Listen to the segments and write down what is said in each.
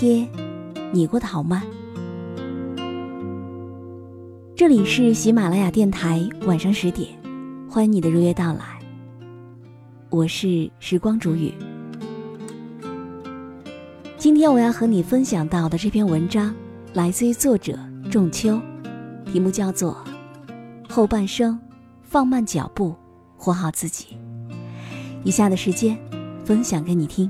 天你过得好吗？这里是喜马拉雅电台，晚上十点，欢迎你的如约到来。我是时光煮雨。今天我要和你分享到的这篇文章，来自于作者仲秋，题目叫做《后半生，放慢脚步，活好自己》。以下的时间，分享给你听。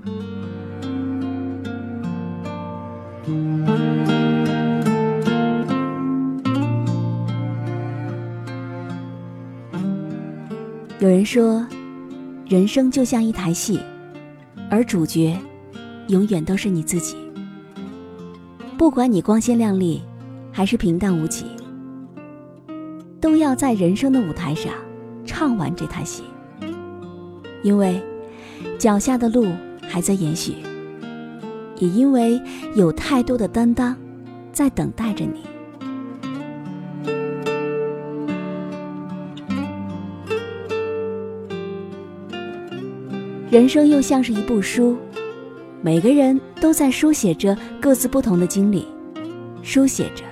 有人说，人生就像一台戏，而主角永远都是你自己。不管你光鲜亮丽，还是平淡无奇，都要在人生的舞台上唱完这台戏。因为脚下的路还在延续。也因为有太多的担当，在等待着你。人生又像是一部书，每个人都在书写着各自不同的经历，书写着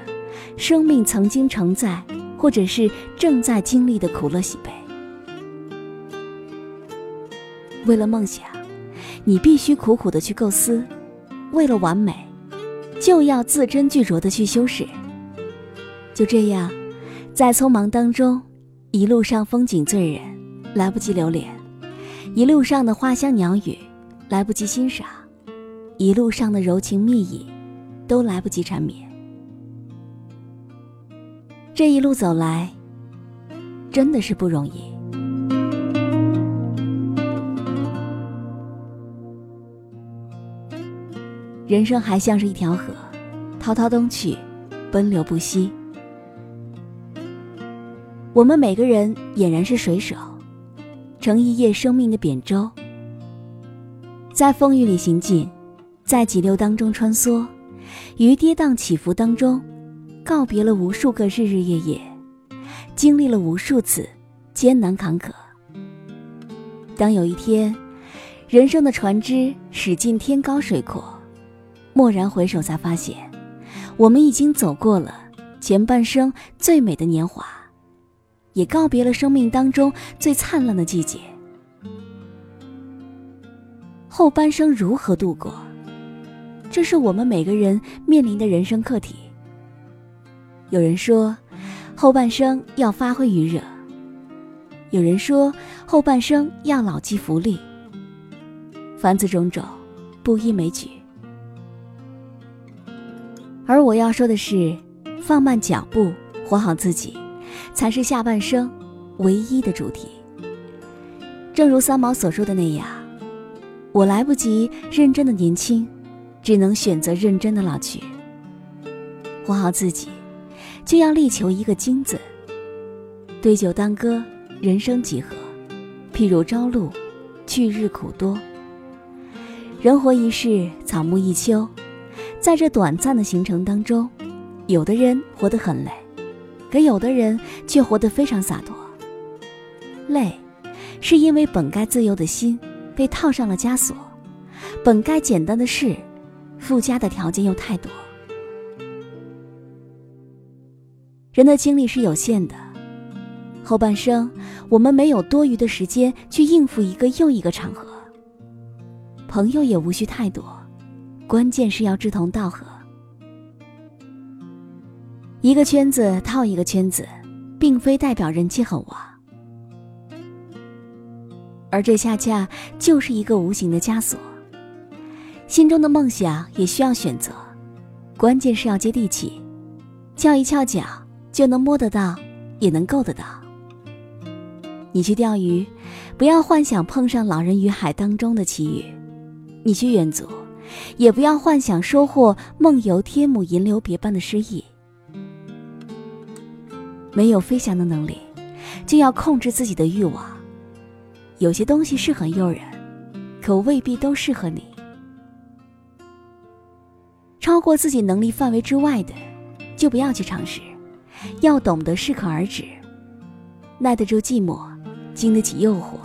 生命曾经承载或者是正在经历的苦乐喜悲。为了梦想，你必须苦苦的去构思。为了完美，就要字斟句酌的去修饰。就这样，在匆忙当中，一路上风景醉人，来不及留恋；一路上的花香鸟语，来不及欣赏；一路上的柔情蜜意，都来不及缠绵。这一路走来，真的是不容易。人生还像是一条河，滔滔东去，奔流不息。我们每个人俨然是水手，乘一叶生命的扁舟，在风雨里行进，在急流当中穿梭，于跌宕起伏当中，告别了无数个日日夜夜，经历了无数次艰难坎坷。当有一天，人生的船只驶进天高水阔。蓦然回首，才发现，我们已经走过了前半生最美的年华，也告别了生命当中最灿烂的季节。后半生如何度过？这是我们每个人面临的人生课题。有人说，后半生要发挥余热；有人说，后半生要牢记福利。凡此种种，不一枚举。而我要说的是，放慢脚步，活好自己，才是下半生唯一的主题。正如三毛所说的那样，我来不及认真的年轻，只能选择认真的老去。活好自己，就要力求一个“精”字。对酒当歌，人生几何？譬如朝露，去日苦多。人活一世，草木一秋。在这短暂的行程当中，有的人活得很累，可有的人却活得非常洒脱。累，是因为本该自由的心被套上了枷锁，本该简单的事，附加的条件又太多。人的精力是有限的，后半生我们没有多余的时间去应付一个又一个场合。朋友也无需太多，关键是要志同道合。一个圈子套一个圈子，并非代表人气很旺，而这恰恰就是一个无形的枷锁。心中的梦想也需要选择，关键是要接地气，翘一翘脚就能摸得到，也能够得到。你去钓鱼，不要幻想碰上老人与海当中的奇遇；你去远足，也不要幻想收获梦游天姥银留别般的诗意。没有飞翔的能力，就要控制自己的欲望。有些东西是很诱人，可未必都适合你。超过自己能力范围之外的，就不要去尝试。要懂得适可而止，耐得住寂寞，经得起诱惑，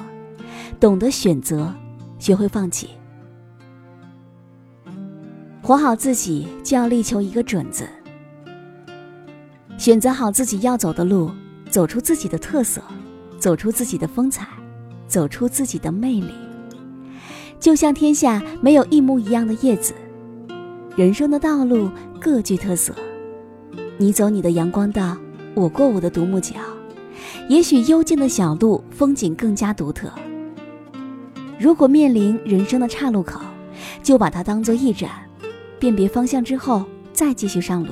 懂得选择，学会放弃。活好自己，就要力求一个准字。选择好自己要走的路，走出自己的特色，走出自己的风采，走出自己的魅力。就像天下没有一模一样的叶子。人生的道路各具特色，你走你的阳光道，我过我的独木桥。也许幽静的小路风景更加独特。如果面临人生的岔路口，就把它当做驿站，辨别方向之后再继续上路。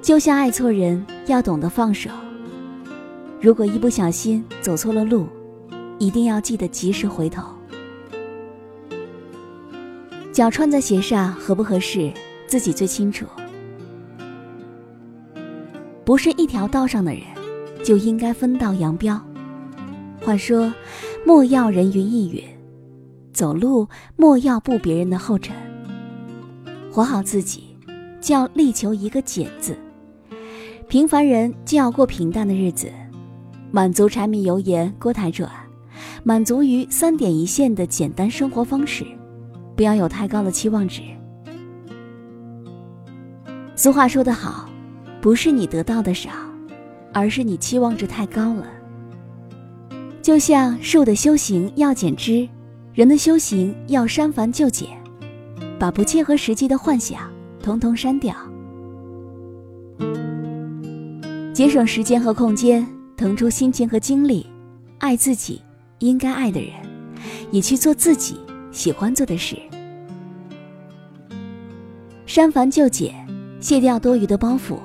就像爱错人，要懂得放手。如果一不小心走错了路，一定要记得及时回头。脚穿在鞋上合不合适，自己最清楚。不是一条道上的人，就应该分道扬镳。话说，莫要人云亦云，走路莫要步别人的后尘。活好自己，就要力求一个简字。平凡人就要过平淡的日子，满足柴米油盐锅台转，满足于三点一线的简单生活方式。不要有太高的期望值。俗话说得好，不是你得到的少，而是你期望值太高了。就像树的修行要剪枝，人的修行要删繁就简，把不切合实际的幻想统统删掉，节省时间和空间，腾出心情和精力，爱自己应该爱的人，也去做自己。喜欢做的事，删繁就简，卸掉多余的包袱，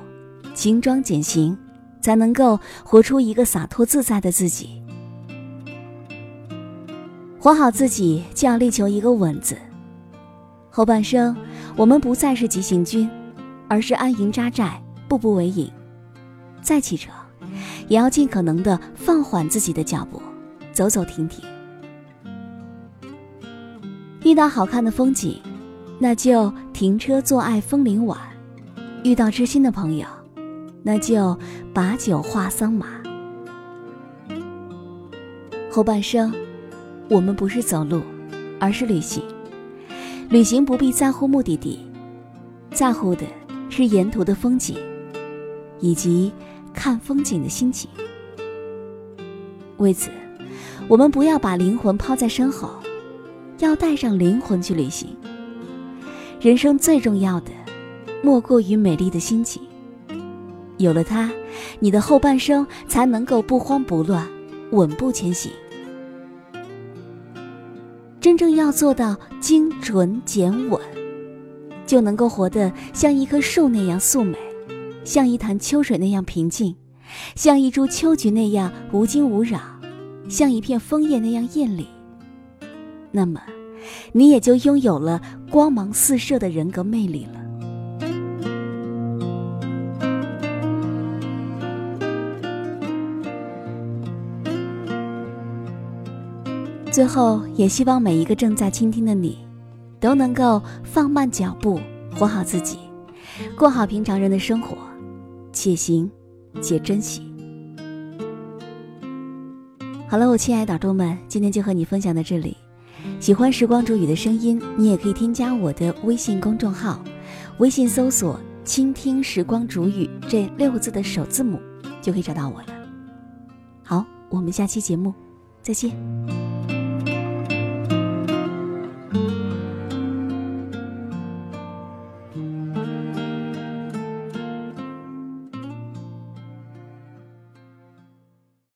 轻装简行，才能够活出一个洒脱自在的自己。活好自己，就要力求一个稳字。后半生，我们不再是急行军，而是安营扎寨，步步为营。再启程，也要尽可能的放缓自己的脚步，走走停停。遇到好看的风景，那就停车坐爱枫林晚；遇到知心的朋友，那就把酒话桑麻。后半生，我们不是走路，而是旅行。旅行不必在乎目的地，在乎的是沿途的风景，以及看风景的心情。为此，我们不要把灵魂抛在身后。要带上灵魂去旅行。人生最重要的，莫过于美丽的心情。有了它，你的后半生才能够不慌不乱，稳步前行。真正要做到精准简稳，就能够活得像一棵树那样素美，像一潭秋水那样平静，像一株秋菊那样无惊无扰，像一片枫叶那样艳丽。那么，你也就拥有了光芒四射的人格魅力了。最后，也希望每一个正在倾听的你，都能够放慢脚步，活好自己，过好平常人的生活，且行且珍惜。好了，我亲爱的耳朵们，今天就和你分享到这里。喜欢时光煮雨的声音，你也可以添加我的微信公众号，微信搜索“倾听时光煮雨”这六个字的首字母，就可以找到我了。好，我们下期节目再见。